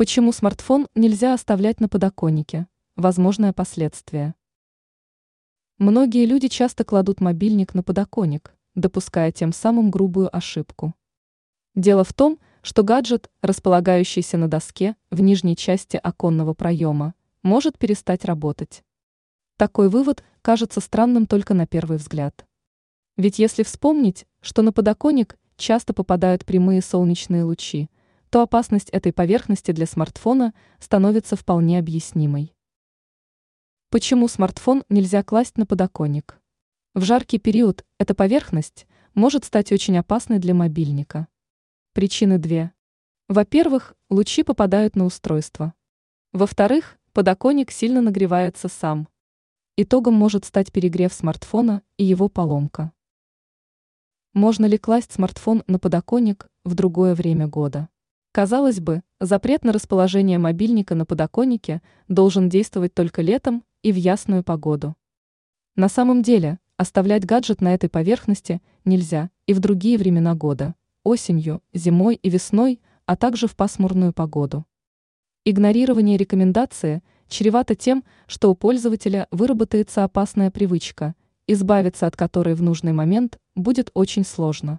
Почему смартфон нельзя оставлять на подоконнике? Возможное последствие. Многие люди часто кладут мобильник на подоконник, допуская тем самым грубую ошибку. Дело в том, что гаджет, располагающийся на доске в нижней части оконного проема, может перестать работать. Такой вывод кажется странным только на первый взгляд. Ведь если вспомнить, что на подоконник часто попадают прямые солнечные лучи, то опасность этой поверхности для смартфона становится вполне объяснимой. Почему смартфон нельзя класть на подоконник? В жаркий период эта поверхность может стать очень опасной для мобильника. Причины две. Во-первых, лучи попадают на устройство. Во-вторых, подоконник сильно нагревается сам. Итогом может стать перегрев смартфона и его поломка. Можно ли класть смартфон на подоконник в другое время года? Казалось бы, запрет на расположение мобильника на подоконнике должен действовать только летом и в ясную погоду. На самом деле, оставлять гаджет на этой поверхности нельзя и в другие времена года, осенью, зимой и весной, а также в пасмурную погоду. Игнорирование рекомендации чревато тем, что у пользователя выработается опасная привычка, избавиться от которой в нужный момент будет очень сложно.